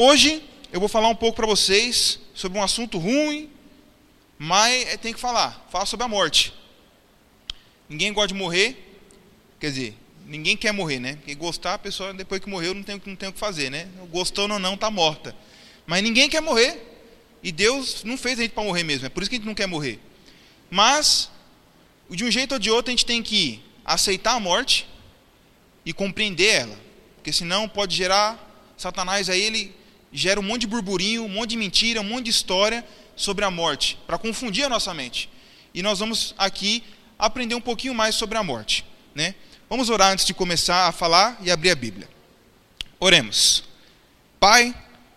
Hoje eu vou falar um pouco para vocês sobre um assunto ruim, mas é, tem que falar. Falar sobre a morte. Ninguém gosta de morrer, quer dizer, ninguém quer morrer, né? Porque gostar, a pessoa depois que morreu não tem, não tem o que fazer, né? Gostou ou não, está morta. Mas ninguém quer morrer. E Deus não fez a gente para morrer mesmo. É por isso que a gente não quer morrer. Mas, de um jeito ou de outro, a gente tem que aceitar a morte e compreender ela. Porque senão pode gerar. Satanás aí, ele gera um monte de burburinho, um monte de mentira, um monte de história sobre a morte, para confundir a nossa mente. E nós vamos aqui aprender um pouquinho mais sobre a morte. Né? Vamos orar antes de começar a falar e abrir a Bíblia. Oremos. Pai,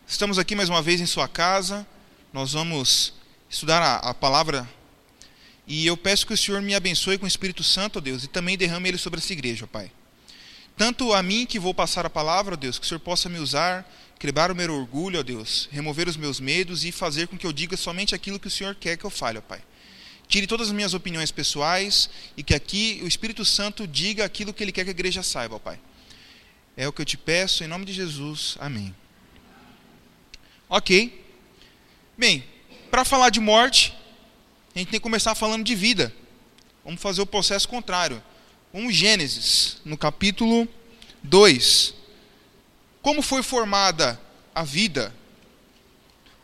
estamos aqui mais uma vez em Sua casa. Nós vamos estudar a, a palavra e eu peço que o Senhor me abençoe com o Espírito Santo, ó Deus, e também derrame ele sobre essa igreja, ó Pai. Tanto a mim que vou passar a palavra, ó Deus, que o Senhor possa me usar, quebrar o meu orgulho, ó Deus, remover os meus medos e fazer com que eu diga somente aquilo que o Senhor quer que eu fale, ó Pai. Tire todas as minhas opiniões pessoais e que aqui o Espírito Santo diga aquilo que ele quer que a igreja saiba, ó Pai. É o que eu te peço, em nome de Jesus. Amém. Ok. Bem, para falar de morte, a gente tem que começar falando de vida. Vamos fazer o processo contrário. Vamos Gênesis, no capítulo 2. Como foi formada a vida?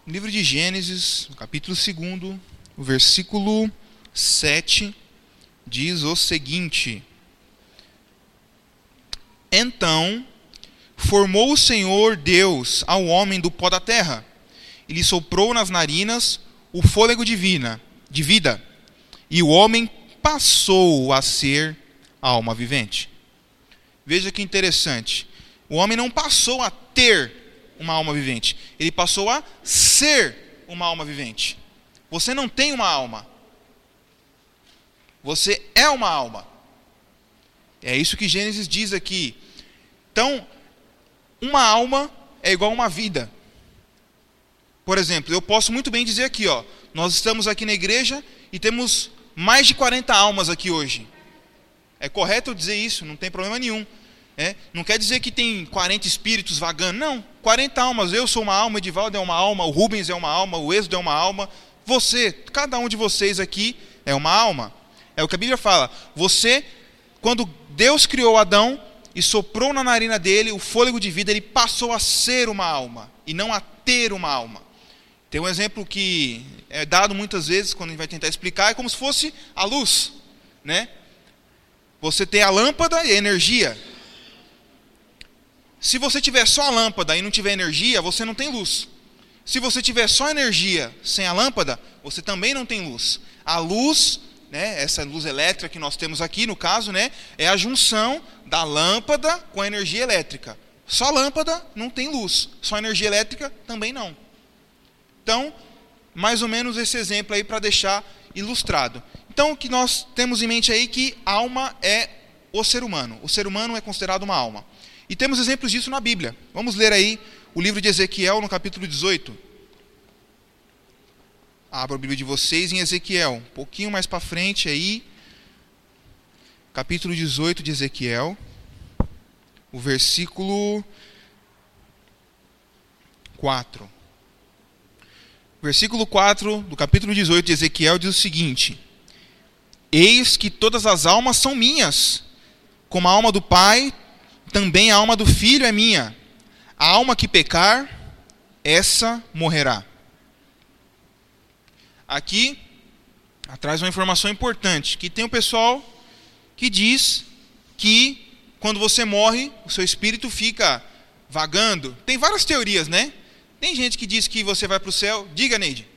No livro de Gênesis, no capítulo 2, o versículo 7, diz o seguinte: Então formou o Senhor Deus ao homem do pó da terra, e lhe soprou nas narinas o fôlego divina de vida, e o homem passou a ser alma vivente. Veja que interessante. O homem não passou a ter uma alma vivente, ele passou a ser uma alma vivente. Você não tem uma alma. Você é uma alma. É isso que Gênesis diz aqui. Então, uma alma é igual a uma vida. Por exemplo, eu posso muito bem dizer aqui, ó, nós estamos aqui na igreja e temos mais de 40 almas aqui hoje. É correto eu dizer isso, não tem problema nenhum. É? Não quer dizer que tem 40 espíritos vagando, não. 40 almas, eu sou uma alma, Edivaldo é uma alma, o Rubens é uma alma, o Êxodo é uma alma. Você, cada um de vocês aqui é uma alma. É o que a Bíblia fala. Você, quando Deus criou Adão e soprou na narina dele o fôlego de vida, ele passou a ser uma alma e não a ter uma alma. Tem um exemplo que é dado muitas vezes quando a gente vai tentar explicar, é como se fosse a luz, né? Você tem a lâmpada e a energia. Se você tiver só a lâmpada e não tiver energia, você não tem luz. Se você tiver só energia sem a lâmpada, você também não tem luz. A luz, né, essa luz elétrica que nós temos aqui, no caso, né, é a junção da lâmpada com a energia elétrica. Só lâmpada não tem luz, só energia elétrica também não. Então, mais ou menos esse exemplo aí para deixar ilustrado. Então, o que nós temos em mente aí que alma é o ser humano. O ser humano é considerado uma alma. E temos exemplos disso na Bíblia. Vamos ler aí o livro de Ezequiel no capítulo 18. Abra a Bíblia de vocês em Ezequiel, um pouquinho mais para frente aí. Capítulo 18 de Ezequiel. O versículo 4. Versículo 4 do capítulo 18 de Ezequiel diz o seguinte: Eis que todas as almas são minhas, como a alma do Pai, também a alma do Filho é minha. A alma que pecar, essa morrerá. Aqui traz uma informação importante, que tem o um pessoal que diz que quando você morre, o seu espírito fica vagando. Tem várias teorias, né? Tem gente que diz que você vai para o céu. Diga, Neide.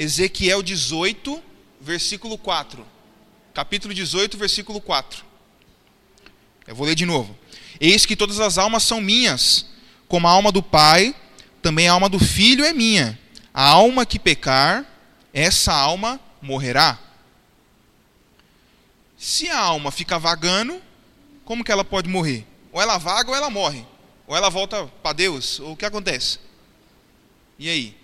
Ezequiel 18, versículo 4. Capítulo 18, versículo 4. Eu vou ler de novo. Eis que todas as almas são minhas, como a alma do Pai, também a alma do Filho é minha. A alma que pecar, essa alma morrerá. Se a alma fica vagando, como que ela pode morrer? Ou ela vaga ou ela morre. Ou ela volta para Deus, ou o que acontece? E aí?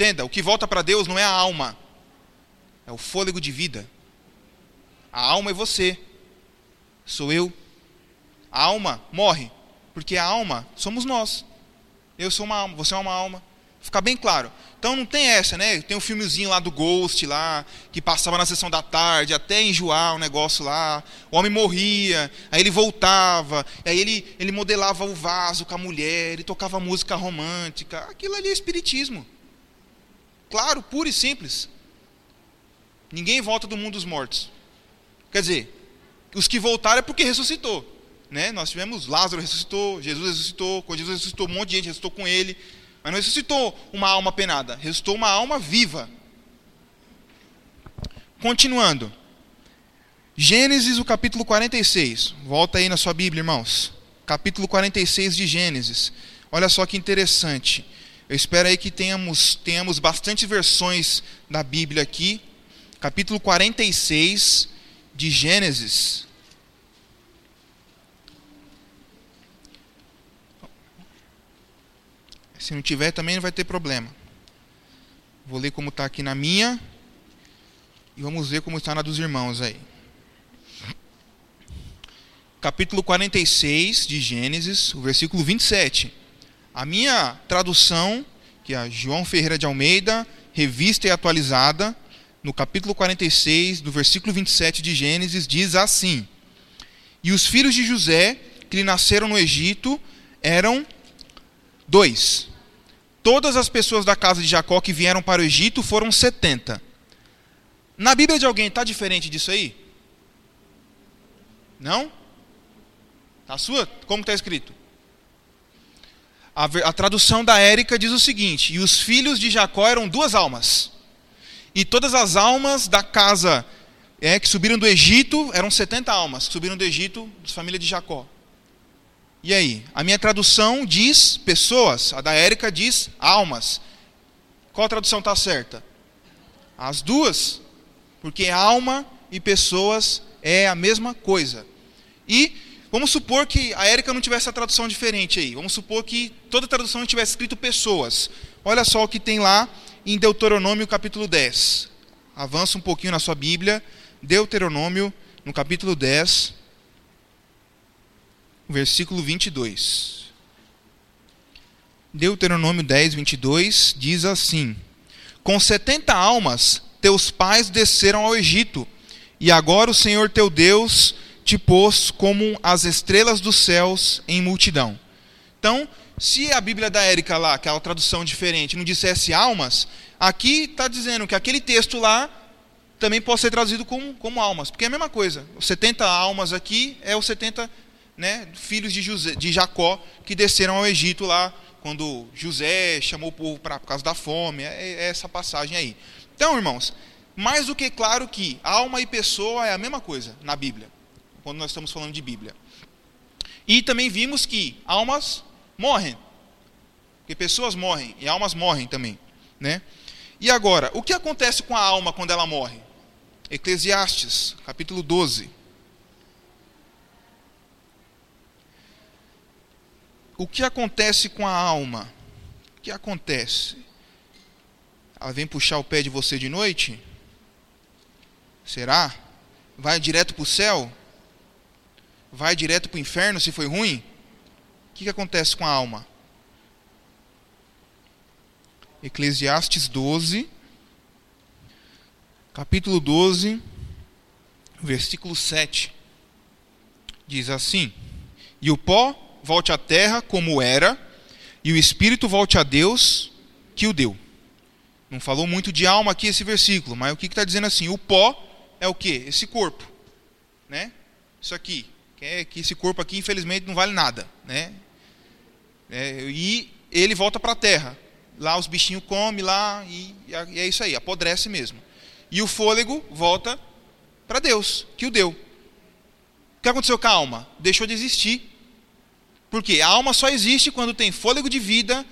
Entenda, o que volta para Deus não é a alma, é o fôlego de vida. A alma é você, sou eu. A alma morre, Porque a alma somos nós. Eu sou uma alma, você é uma alma. Ficar bem claro. Então não tem essa, né? Tem um filmezinho lá do Ghost lá, que passava na sessão da tarde, até enjoar o negócio lá. O homem morria, aí ele voltava, aí ele, ele modelava o vaso com a mulher, ele tocava música romântica. Aquilo ali é espiritismo. Claro, puro e simples. Ninguém volta do mundo dos mortos. Quer dizer, os que voltaram é porque ressuscitou. Né? Nós tivemos Lázaro ressuscitou, Jesus ressuscitou, quando Jesus ressuscitou, um monte de gente ressuscitou com ele. Mas não ressuscitou uma alma penada, ressuscitou uma alma viva. Continuando. Gênesis, o capítulo 46. Volta aí na sua Bíblia, irmãos. Capítulo 46 de Gênesis. Olha só que interessante. Eu espero aí que tenhamos, tenhamos bastante versões da Bíblia aqui. Capítulo 46 de Gênesis. Se não tiver, também não vai ter problema. Vou ler como está aqui na minha. E vamos ver como está na dos irmãos aí. Capítulo 46 de Gênesis, o versículo 27. A minha tradução, que é a João Ferreira de Almeida, revista e atualizada, no capítulo 46, do versículo 27 de Gênesis, diz assim: E os filhos de José, que lhe nasceram no Egito, eram dois. Todas as pessoas da casa de Jacó que vieram para o Egito foram 70. Na Bíblia de alguém está diferente disso aí? Não? A sua? Como está escrito? A, a, tradução da Érica diz o seguinte: E os filhos de Jacó eram duas almas. E todas as almas da casa é, que subiram do Egito eram 70 almas que subiram do Egito, da família de Jacó. E aí? A minha tradução diz pessoas, a da Érica diz almas. Qual tradução está certa? As duas. Porque alma e pessoas é a mesma coisa. E vamos supor que a Érica não tivesse a tradução diferente aí. Vamos supor que toda tradução tivesse escrito pessoas. Olha só o que tem lá em Deuteronômio capítulo 10. Avança um pouquinho na sua Bíblia. Deuteronômio, no capítulo 10 versículo 22. Deuteronômio 10, 22 diz assim: Com setenta almas teus pais desceram ao Egito, e agora o Senhor teu Deus te pôs como as estrelas dos céus em multidão. Então, se a Bíblia da Érica lá, aquela tradução diferente, não dissesse almas, aqui está dizendo que aquele texto lá também pode ser traduzido como, como almas, porque é a mesma coisa. Os 70 almas aqui é os 70 né, filhos de, José, de Jacó que desceram ao Egito lá quando José chamou o povo para por causa da fome. É, é essa passagem aí. Então, irmãos, mais do que claro que alma e pessoa é a mesma coisa na Bíblia, quando nós estamos falando de Bíblia. E também vimos que almas morrem. Porque pessoas morrem e almas morrem também, né? E agora, o que acontece com a alma quando ela morre? Eclesiastes, capítulo 12. o que acontece com a alma? O que acontece? Ela vem puxar o pé de você de noite? Será? Vai direto para o céu? Vai direto para o inferno se foi ruim? O que, que acontece com a alma? Eclesiastes 12, capítulo 12, versículo 7. Diz assim: E o pó volte à terra como era, e o espírito volte a Deus que o deu. Não falou muito de alma aqui esse versículo, mas o que está dizendo assim? O pó é o que? Esse corpo. Né? Isso aqui. Que, é, que esse corpo aqui, infelizmente, não vale nada. Né? É, e ele volta para a terra. Lá os bichinhos comem lá e, e é isso aí, apodrece mesmo. E o fôlego volta para Deus, que o deu. O que aconteceu com a alma? Deixou de existir. Porque a alma só existe quando tem fôlego de vida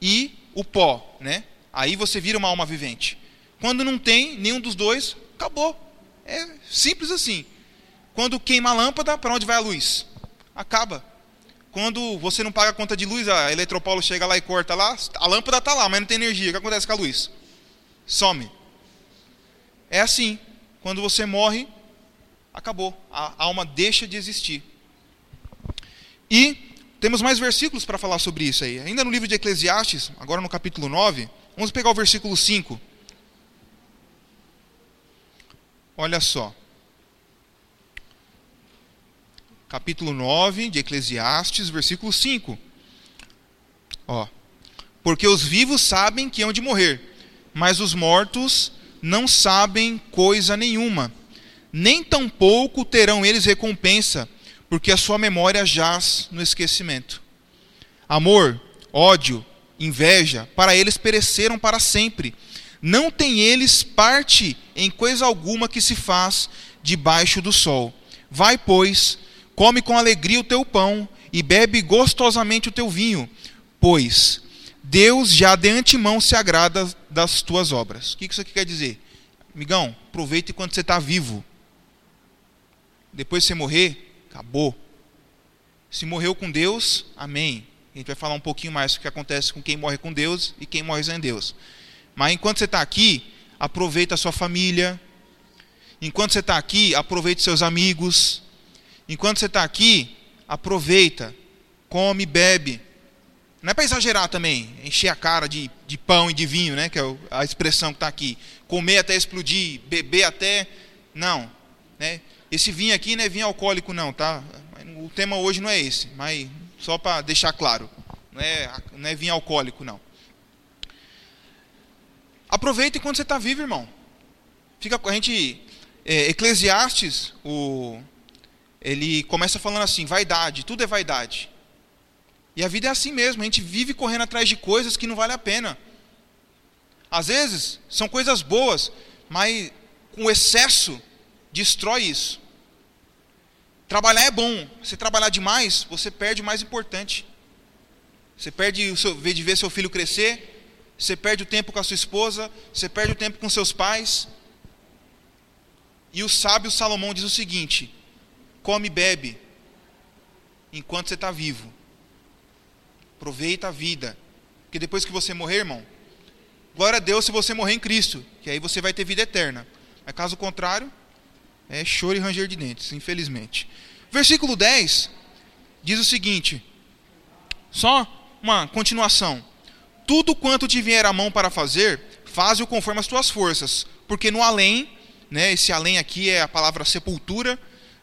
e o pó, né? Aí você vira uma alma vivente. Quando não tem nenhum dos dois, acabou. É simples assim. Quando queima a lâmpada, para onde vai a luz? Acaba. Quando você não paga a conta de luz, a Eletropaulo chega lá e corta lá, a lâmpada está lá, mas não tem energia. O que acontece com a luz? Some. É assim. Quando você morre, acabou. A alma deixa de existir. E temos mais versículos para falar sobre isso aí. Ainda no livro de Eclesiastes, agora no capítulo 9, vamos pegar o versículo 5. Olha só. Capítulo 9 de Eclesiastes, versículo 5. Ó. Porque os vivos sabem que hão de morrer, mas os mortos não sabem coisa nenhuma. Nem tampouco terão eles recompensa porque a sua memória jaz no esquecimento. Amor, ódio, inveja, para eles pereceram para sempre. Não tem eles parte em coisa alguma que se faz debaixo do sol. Vai, pois, come com alegria o teu pão e bebe gostosamente o teu vinho, pois Deus já de antemão se agrada das tuas obras. O que isso aqui quer dizer? Migão, aproveite enquanto você está vivo. Depois de você morrer, Acabou. Se morreu com Deus, amém. A gente vai falar um pouquinho mais do que acontece com quem morre com Deus e quem morre sem Deus. Mas enquanto você está aqui, aproveita a sua família. Enquanto você está aqui, aproveite seus amigos. Enquanto você está aqui, aproveita, come, bebe. Não é para exagerar também, encher a cara de, de pão e de vinho, né? Que é a expressão que está aqui. Comer até explodir, beber até. Não. Né? Esse vinho aqui não é vinho alcoólico, não, tá? O tema hoje não é esse, mas só para deixar claro. Não é, não é vinho alcoólico, não. Aproveita enquanto você está vivo, irmão. Fica com a gente. É, Eclesiastes, o, ele começa falando assim: vaidade, tudo é vaidade. E a vida é assim mesmo, a gente vive correndo atrás de coisas que não vale a pena. Às vezes são coisas boas, mas com excesso destrói isso. Trabalhar é bom. Se trabalhar demais, você perde o mais importante. Você perde o seu, de ver seu filho crescer, você perde o tempo com a sua esposa, você perde o tempo com seus pais. E o sábio Salomão diz o seguinte: come e bebe enquanto você está vivo. Aproveita a vida. Porque depois que você morrer, irmão, glória a Deus se você morrer em Cristo, que aí você vai ter vida eterna. Mas caso contrário, é choro e ranger de dentes, infelizmente. Versículo 10 diz o seguinte: só uma continuação. Tudo quanto te vier a mão para fazer, faze-o conforme as tuas forças, porque no além, né, esse além aqui é a palavra sepultura,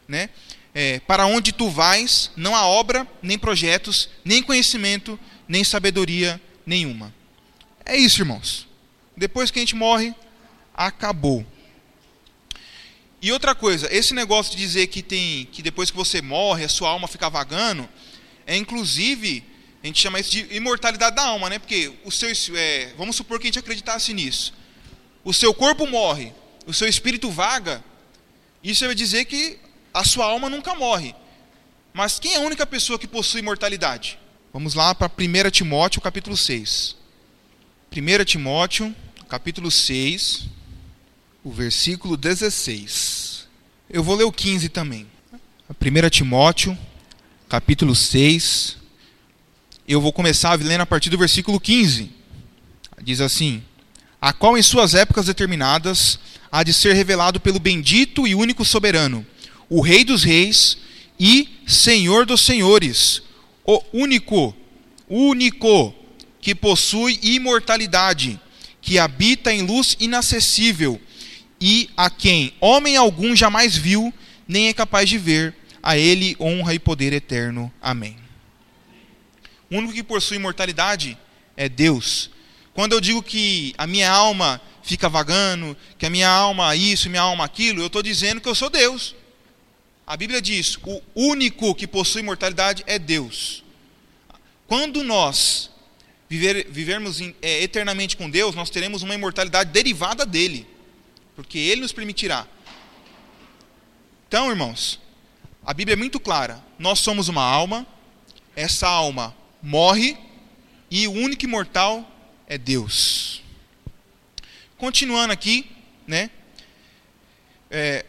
né, é, para onde tu vais, não há obra, nem projetos, nem conhecimento, nem sabedoria nenhuma. É isso, irmãos. Depois que a gente morre, acabou. E outra coisa, esse negócio de dizer que tem que depois que você morre, a sua alma fica vagando, é inclusive, a gente chama isso de imortalidade da alma, né? Porque o seu é, vamos supor que a gente acreditasse nisso. O seu corpo morre, o seu espírito vaga, isso vai dizer que a sua alma nunca morre. Mas quem é a única pessoa que possui imortalidade? Vamos lá para 1 Timóteo, capítulo 6. 1 Timóteo, capítulo 6 o versículo 16. Eu vou ler o 15 também. 1 Timóteo, capítulo 6. Eu vou começar lendo a partir do versículo 15. Diz assim: A qual em suas épocas determinadas há de ser revelado pelo bendito e único soberano, o Rei dos Reis e Senhor dos Senhores, o único, único que possui imortalidade, que habita em luz inacessível e a quem homem algum jamais viu, nem é capaz de ver, a ele honra e poder eterno. Amém. O único que possui imortalidade é Deus. Quando eu digo que a minha alma fica vagando, que a minha alma isso, minha alma aquilo, eu estou dizendo que eu sou Deus. A Bíblia diz: o único que possui imortalidade é Deus. Quando nós viver, vivermos é, eternamente com Deus, nós teremos uma imortalidade derivada dele porque Ele nos permitirá. Então, irmãos, a Bíblia é muito clara. Nós somos uma alma, essa alma morre e o único imortal é Deus. Continuando aqui, né? É,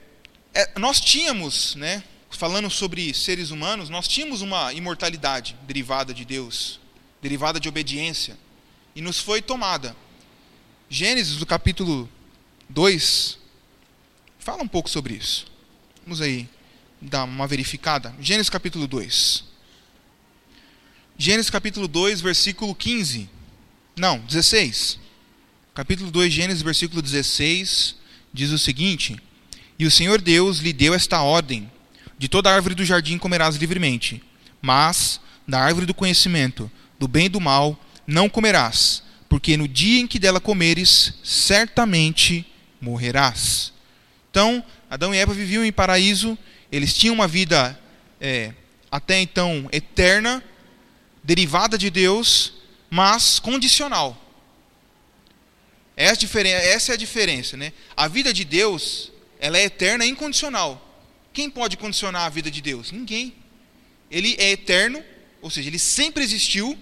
é, nós tínhamos, né? Falando sobre seres humanos, nós tínhamos uma imortalidade derivada de Deus, derivada de obediência, e nos foi tomada. Gênesis, do capítulo 2 fala um pouco sobre isso. Vamos aí dar uma verificada. Gênesis capítulo 2. Gênesis capítulo 2, versículo 15. Não, 16. Capítulo 2, Gênesis, versículo 16, diz o seguinte: E o Senhor Deus lhe deu esta ordem: De toda árvore do jardim comerás livremente, mas da árvore do conhecimento, do bem e do mal, não comerás, porque no dia em que dela comeres, certamente morrerás. Então, Adão e Eva viviam em paraíso, eles tinham uma vida é, até então eterna, derivada de Deus, mas condicional. Essa é a diferença. Né? A vida de Deus ela é eterna e incondicional. Quem pode condicionar a vida de Deus? Ninguém. Ele é eterno, ou seja, ele sempre existiu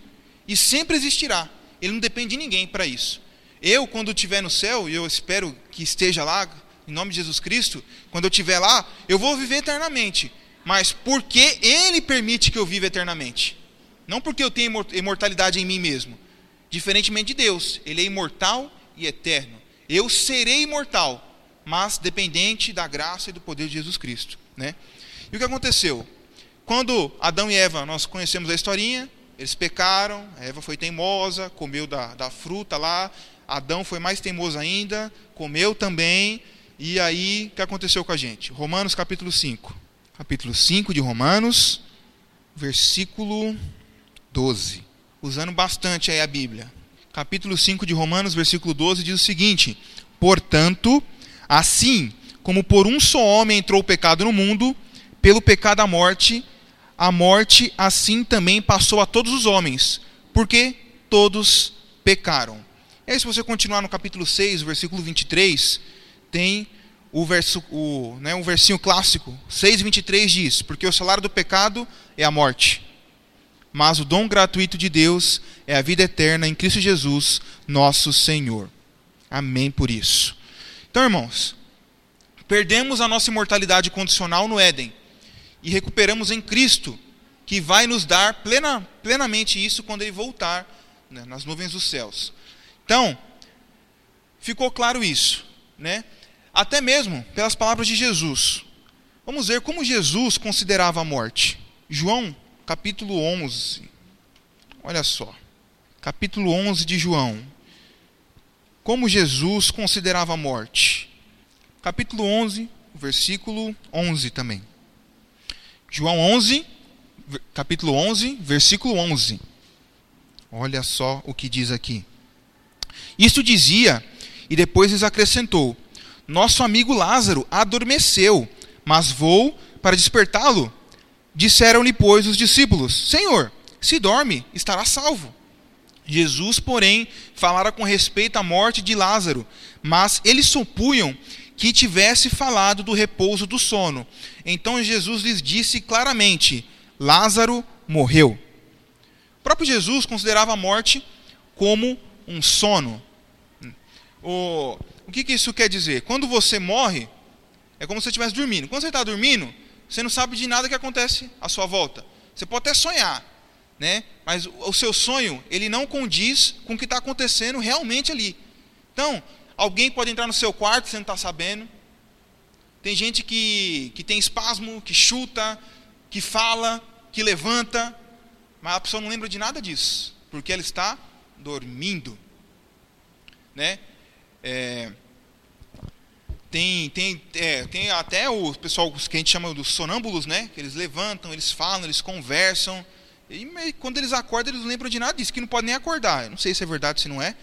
e sempre existirá. Ele não depende de ninguém para isso. Eu, quando estiver no céu, e eu espero que esteja lá, em nome de Jesus Cristo, quando eu estiver lá, eu vou viver eternamente. Mas porque Ele permite que eu viva eternamente. Não porque eu tenho imortalidade em mim mesmo. Diferentemente de Deus, Ele é imortal e eterno. Eu serei imortal, mas dependente da graça e do poder de Jesus Cristo. Né? E o que aconteceu? Quando Adão e Eva, nós conhecemos a historinha, eles pecaram, Eva foi teimosa, comeu da, da fruta lá, Adão foi mais teimoso ainda, comeu também, e aí o que aconteceu com a gente? Romanos capítulo 5. Capítulo 5 de Romanos, versículo 12. Usando bastante aí a Bíblia. Capítulo 5 de Romanos, versículo 12 diz o seguinte: Portanto, assim como por um só homem entrou o pecado no mundo, pelo pecado a morte, a morte assim também passou a todos os homens, porque todos pecaram. E aí, se você continuar no capítulo 6, versículo 23, tem o, verso, o, né, um versinho clássico. 6,23 diz: Porque o salário do pecado é a morte mas o dom gratuito de Deus é a vida eterna em Cristo Jesus, nosso Senhor. Amém por isso. Então, irmãos, perdemos a nossa imortalidade condicional no Éden e recuperamos em Cristo, que vai nos dar plena, plenamente isso quando ele voltar né, nas nuvens dos céus. Então, ficou claro isso, né? Até mesmo pelas palavras de Jesus. Vamos ver como Jesus considerava a morte. João capítulo 11. Olha só. Capítulo 11 de João. Como Jesus considerava a morte. Capítulo 11, versículo 11 também. João 11, capítulo 11, versículo 11. Olha só o que diz aqui. Isto dizia, e depois lhes acrescentou: Nosso amigo Lázaro adormeceu, mas vou para despertá-lo. Disseram-lhe, pois, os discípulos: Senhor, se dorme, estará salvo. Jesus, porém, falara com respeito à morte de Lázaro, mas eles supunham que tivesse falado do repouso do sono. Então Jesus lhes disse claramente: Lázaro morreu. O próprio Jesus considerava a morte como um sono. O, o que, que isso quer dizer? Quando você morre, é como se você estivesse dormindo. Quando você está dormindo, você não sabe de nada que acontece à sua volta. Você pode até sonhar, né? mas o seu sonho ele não condiz com o que está acontecendo realmente ali. Então, alguém pode entrar no seu quarto você não está sabendo. Tem gente que, que tem espasmo, que chuta, que fala, que levanta, mas a pessoa não lembra de nada disso, porque ela está dormindo. Né? É, tem, tem, é, tem até o pessoal que a gente chama dos sonâmbulos, né? Que eles levantam, eles falam, eles conversam. E quando eles acordam, eles não lembram de nada disso, que não podem nem acordar. Eu não sei se é verdade se não é.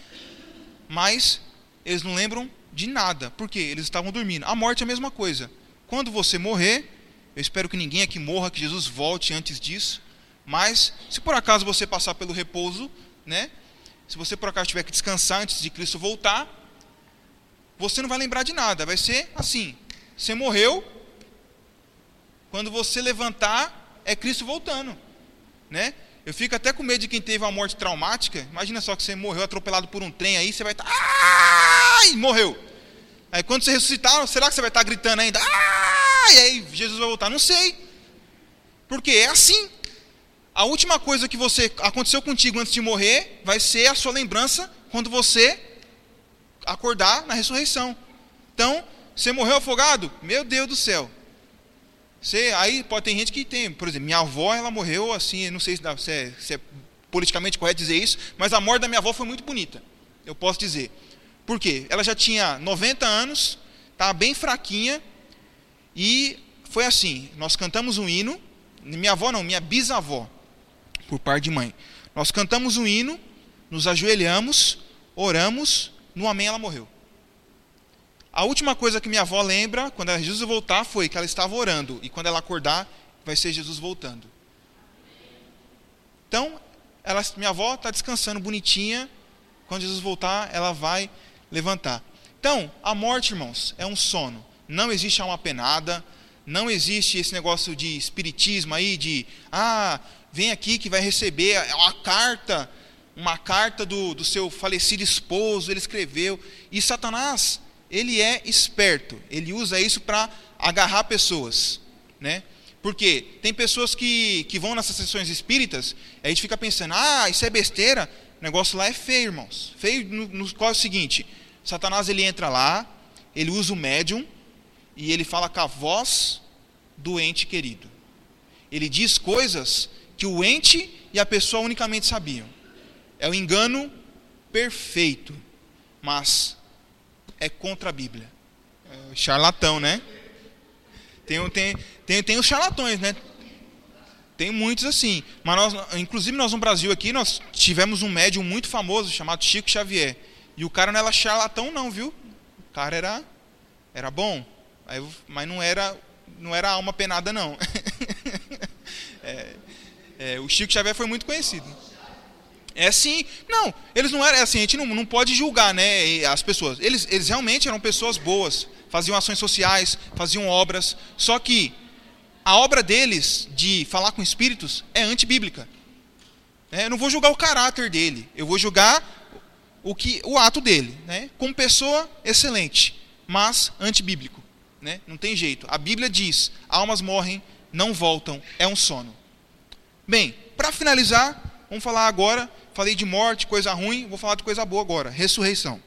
Mas eles não lembram de nada. Por quê? Eles estavam dormindo. A morte é a mesma coisa. Quando você morrer, eu espero que ninguém aqui morra, que Jesus volte antes disso. Mas, se por acaso você passar pelo repouso, né? Se você por acaso tiver que descansar antes de Cristo voltar, você não vai lembrar de nada. Vai ser assim: você morreu, quando você levantar, é Cristo voltando. Né? Eu fico até com medo de quem teve uma morte traumática. Imagina só que você morreu atropelado por um trem aí, você vai estar. Tá, Ai! Morreu. Aí quando você ressuscitar, será que você vai estar tá gritando ainda? Ai! Aí Jesus vai voltar? Não sei. Porque é assim. A última coisa que você aconteceu contigo antes de morrer vai ser a sua lembrança quando você acordar na ressurreição. Então, você morreu afogado? Meu Deus do céu. Você, aí pode ter gente que tem, por exemplo, minha avó, ela morreu assim, não sei se, dá, se, é, se é politicamente correto dizer isso, mas a morte da minha avó foi muito bonita. Eu posso dizer. Por quê? Ela já tinha 90 anos, estava bem fraquinha, e foi assim: nós cantamos um hino, minha avó não, minha bisavó, por parte de mãe. Nós cantamos um hino, nos ajoelhamos, oramos, no amém ela morreu. A última coisa que minha avó lembra, quando Jesus voltar, foi que ela estava orando. E quando ela acordar, vai ser Jesus voltando. Então, ela, minha avó está descansando bonitinha. Quando Jesus voltar, ela vai levantar. Então, a morte, irmãos, é um sono. Não existe alma penada. Não existe esse negócio de espiritismo aí, de, ah, vem aqui que vai receber uma carta, uma carta do, do seu falecido esposo, ele escreveu. E Satanás ele é esperto, ele usa isso para agarrar pessoas, né? Porque tem pessoas que, que vão nessas sessões espíritas, a gente fica pensando, ah, isso é besteira, o negócio lá é feio, irmãos. Feio no, no qual é o seguinte, Satanás ele entra lá, ele usa o médium, e ele fala com a voz do ente querido. Ele diz coisas que o ente e a pessoa unicamente sabiam. É o engano perfeito. Mas é contra a Bíblia. É charlatão, né? Tem, tem, tem, tem os charlatões, né? Tem muitos assim. Mas nós, inclusive nós no Brasil aqui, nós tivemos um médium muito famoso chamado Chico Xavier. E o cara não era charlatão não, viu? O cara era, era bom. mas não era, não era alma penada não. é, é, o Chico Xavier foi muito conhecido. É assim. Não, eles não eram é assim, a gente não, não pode julgar né, as pessoas. Eles, eles realmente eram pessoas boas, faziam ações sociais, faziam obras. Só que a obra deles de falar com espíritos é antibíblica. É, eu não vou julgar o caráter dele, eu vou julgar o, que, o ato dele. Né? Como pessoa, excelente, mas antibíblico. Né? Não tem jeito. A Bíblia diz: almas morrem, não voltam, é um sono. Bem, para finalizar, vamos falar agora falei de morte, coisa ruim, vou falar de coisa boa agora, ressurreição.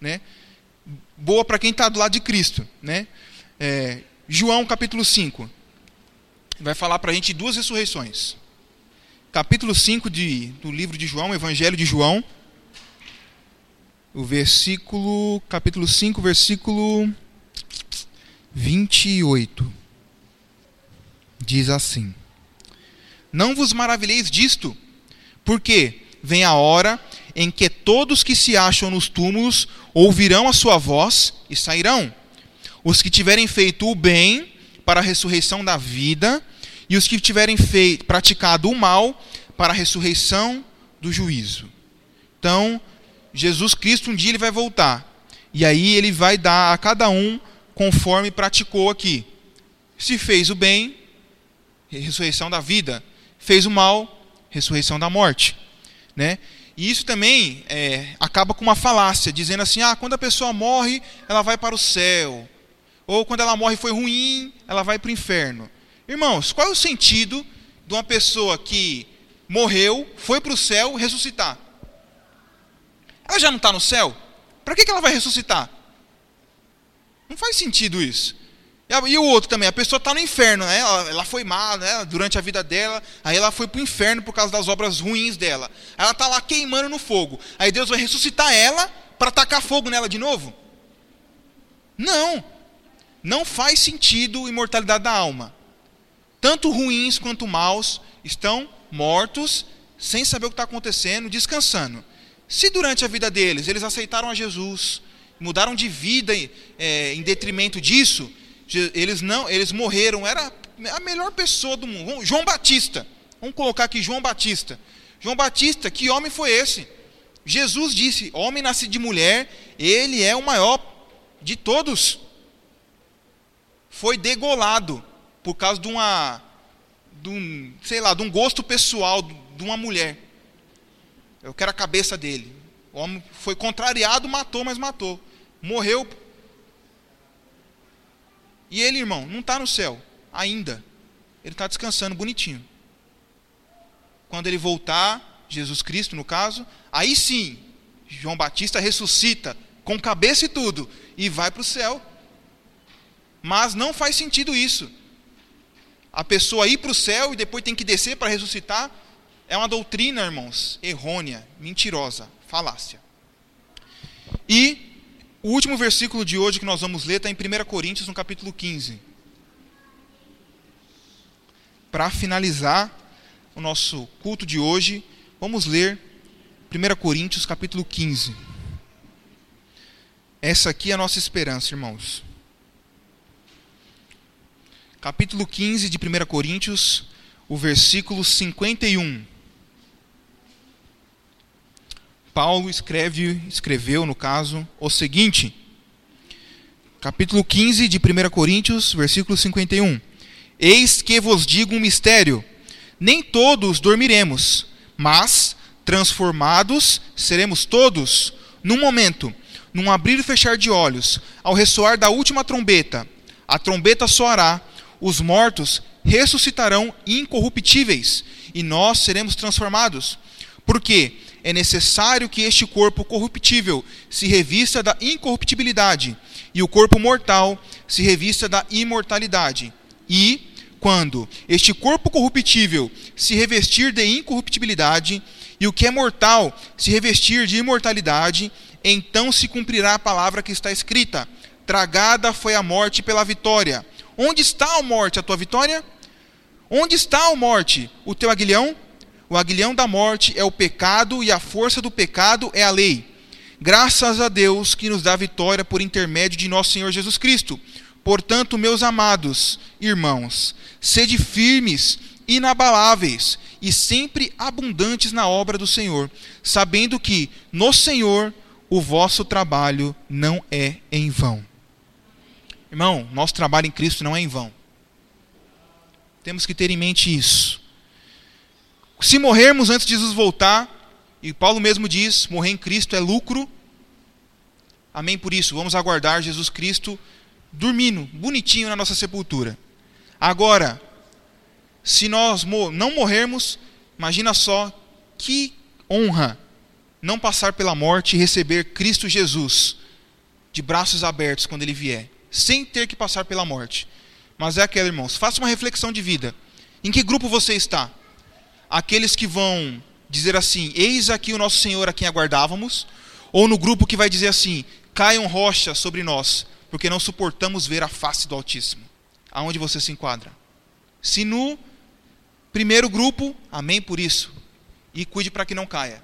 Né? Boa para quem está do lado de Cristo. Né? É, João capítulo 5. Vai falar para a gente duas ressurreições. Capítulo 5 de, do livro de João, Evangelho de João. O versículo. Capítulo 5, versículo 28. Diz assim: Não vos maravilheis disto, porque vem a hora em que todos que se acham nos túmulos ouvirão a sua voz e sairão. Os que tiverem feito o bem para a ressurreição da vida, e os que tiverem feito, praticado o mal para a ressurreição do juízo. Então, Jesus Cristo um dia ele vai voltar. E aí ele vai dar a cada um conforme praticou aqui. Se fez o bem, ressurreição da vida. Fez o mal, ressurreição da morte. Né? E isso também é, acaba com uma falácia, dizendo assim: ah, quando a pessoa morre, ela vai para o céu. Ou quando ela morre foi ruim, ela vai para o inferno. Irmãos, qual é o sentido de uma pessoa que morreu, foi para o céu, ressuscitar? Ela já não está no céu? Para que, que ela vai ressuscitar? Não faz sentido isso. E o outro também, a pessoa está no inferno, né? ela, ela foi má né? durante a vida dela, aí ela foi para o inferno por causa das obras ruins dela. Ela está lá queimando no fogo. Aí Deus vai ressuscitar ela para tacar fogo nela de novo? Não. Não faz sentido imortalidade da alma. Tanto ruins quanto maus estão mortos, sem saber o que está acontecendo, descansando. Se durante a vida deles eles aceitaram a Jesus, mudaram de vida é, em detrimento disso, eles não, eles morreram, era a melhor pessoa do mundo. João Batista. Vamos colocar aqui João Batista. João Batista, que homem foi esse? Jesus disse: Homem nascido de mulher, ele é o maior de todos. Foi degolado por causa de uma de um, sei lá, de um gosto pessoal de uma mulher. Eu quero a cabeça dele. O homem foi contrariado, matou, mas matou. Morreu e ele, irmão, não está no céu ainda. Ele está descansando bonitinho. Quando ele voltar, Jesus Cristo no caso, aí sim, João Batista ressuscita com cabeça e tudo e vai para o céu. Mas não faz sentido isso. A pessoa ir para o céu e depois tem que descer para ressuscitar. é uma doutrina, irmãos, errônea, mentirosa, falácia. E o último versículo de hoje que nós vamos ler está em 1 Coríntios, no capítulo 15. Para finalizar o nosso culto de hoje, vamos ler 1 Coríntios, capítulo 15. Essa aqui é a nossa esperança, irmãos. Capítulo 15 de 1 Coríntios, o versículo 51. Paulo escreve, escreveu, no caso, o seguinte: capítulo 15 de 1 Coríntios, versículo 51. Eis que vos digo um mistério: nem todos dormiremos, mas transformados seremos todos, num momento, num abrir e fechar de olhos, ao ressoar da última trombeta. A trombeta soará, os mortos ressuscitarão incorruptíveis, e nós seremos transformados. Porque é necessário que este corpo corruptível se revista da incorruptibilidade e o corpo mortal se revista da imortalidade. E, quando este corpo corruptível se revestir de incorruptibilidade e o que é mortal se revestir de imortalidade, então se cumprirá a palavra que está escrita: Tragada foi a morte pela vitória. Onde está a morte, a tua vitória? Onde está a morte, o teu aguilhão? O aguilhão da morte é o pecado e a força do pecado é a lei. Graças a Deus que nos dá vitória por intermédio de nosso Senhor Jesus Cristo. Portanto, meus amados irmãos, sede firmes, inabaláveis e sempre abundantes na obra do Senhor, sabendo que no Senhor o vosso trabalho não é em vão. Irmão, nosso trabalho em Cristo não é em vão. Temos que ter em mente isso. Se morrermos antes de Jesus voltar, e Paulo mesmo diz: morrer em Cristo é lucro. Amém por isso. Vamos aguardar Jesus Cristo dormindo, bonitinho na nossa sepultura. Agora, se nós não morrermos, imagina só que honra não passar pela morte e receber Cristo Jesus de braços abertos quando ele vier, sem ter que passar pela morte. Mas é aquela, irmãos, faça uma reflexão de vida. Em que grupo você está? Aqueles que vão dizer assim: Eis aqui o nosso Senhor a quem aguardávamos, ou no grupo que vai dizer assim: Caiam rochas sobre nós, porque não suportamos ver a face do Altíssimo. Aonde você se enquadra? Se no primeiro grupo, amém por isso, e cuide para que não caia.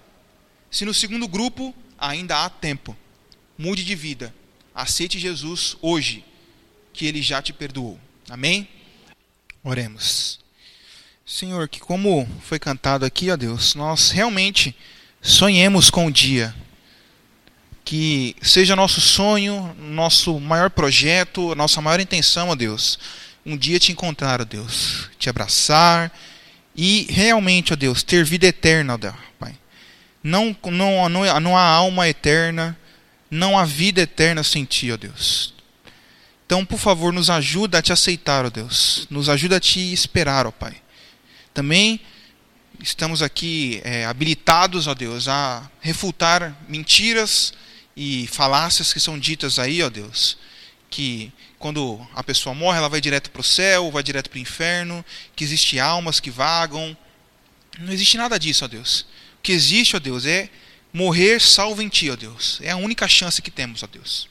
Se no segundo grupo, ainda há tempo. Mude de vida. Aceite Jesus hoje, que ele já te perdoou. Amém? Oremos. Senhor, que como foi cantado aqui, ó Deus, nós realmente sonhemos com o dia. Que seja nosso sonho, nosso maior projeto, nossa maior intenção, ó Deus, um dia te encontrar, ó Deus, te abraçar e realmente, ó Deus, ter vida eterna, ó Deus, Pai. Não, não, não, não há alma eterna, não há vida eterna sem Ti, ó Deus. Então, por favor, nos ajuda a te aceitar, ó Deus. Nos ajuda a te esperar, ó Pai. Também estamos aqui é, habilitados, ó Deus, a refutar mentiras e falácias que são ditas aí, ó Deus, que quando a pessoa morre, ela vai direto para o céu, vai direto para o inferno, que existe almas que vagam. Não existe nada disso, ó Deus. O que existe, ó Deus, é morrer salvo em Ti, ó Deus. É a única chance que temos, ó Deus.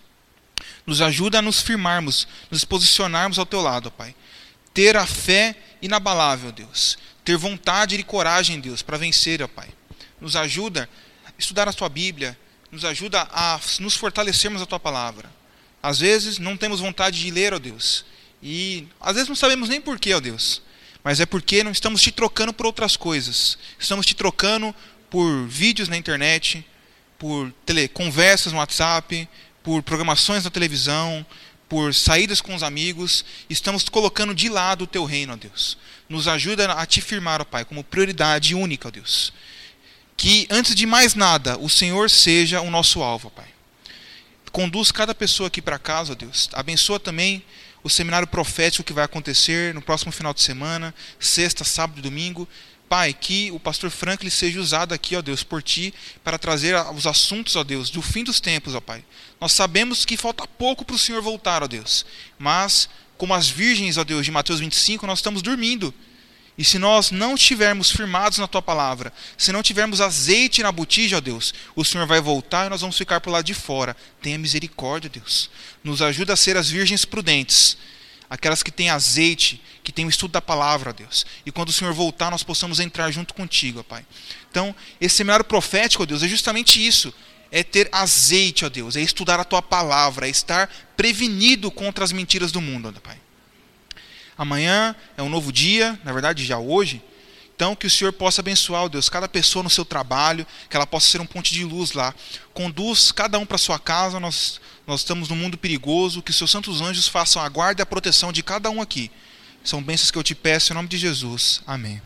Nos ajuda a nos firmarmos, nos posicionarmos ao Teu lado, ó Pai. Ter a fé inabalável, Deus ter vontade e coragem, Deus, para vencer, ó Pai. Nos ajuda a estudar a Tua Bíblia, nos ajuda a nos fortalecermos a Tua palavra. Às vezes não temos vontade de ler, ó Deus, e às vezes não sabemos nem porquê, ó Deus, mas é porque não estamos te trocando por outras coisas. Estamos te trocando por vídeos na internet, por tele, conversas no WhatsApp, por programações na televisão, por saídas com os amigos, estamos colocando de lado o teu reino, ó Deus. Nos ajuda a te firmar, ó Pai, como prioridade única, ó Deus. Que antes de mais nada, o Senhor seja o nosso alvo, ó Pai. Conduz cada pessoa aqui para casa, ó Deus. Abençoa também o seminário profético que vai acontecer no próximo final de semana, sexta, sábado e domingo. Pai, que o pastor Franklin seja usado aqui, ó Deus, por ti, para trazer os assuntos, ó Deus, do fim dos tempos, ó Pai. Nós sabemos que falta pouco para o Senhor voltar, ó Deus. Mas, como as virgens, ó Deus, de Mateus 25, nós estamos dormindo. E se nós não estivermos firmados na tua palavra, se não tivermos azeite na botija, ó Deus, o Senhor vai voltar e nós vamos ficar por lá de fora. Tenha misericórdia, Deus. Nos ajuda a ser as virgens prudentes, aquelas que têm azeite, que têm o estudo da palavra, Deus. E quando o Senhor voltar, nós possamos entrar junto contigo, Pai. Então, esse seminário profético, ó Deus, é justamente isso. É ter azeite, ó Deus, é estudar a tua palavra, é estar prevenido contra as mentiras do mundo, ó Pai. Amanhã é um novo dia, na verdade já hoje. Então, que o Senhor possa abençoar, ó Deus, cada pessoa no seu trabalho, que ela possa ser um ponte de luz lá. Conduz cada um para sua casa, nós, nós estamos num mundo perigoso, que seus santos anjos façam a guarda e a proteção de cada um aqui. São bênçãos que eu te peço em nome de Jesus. Amém.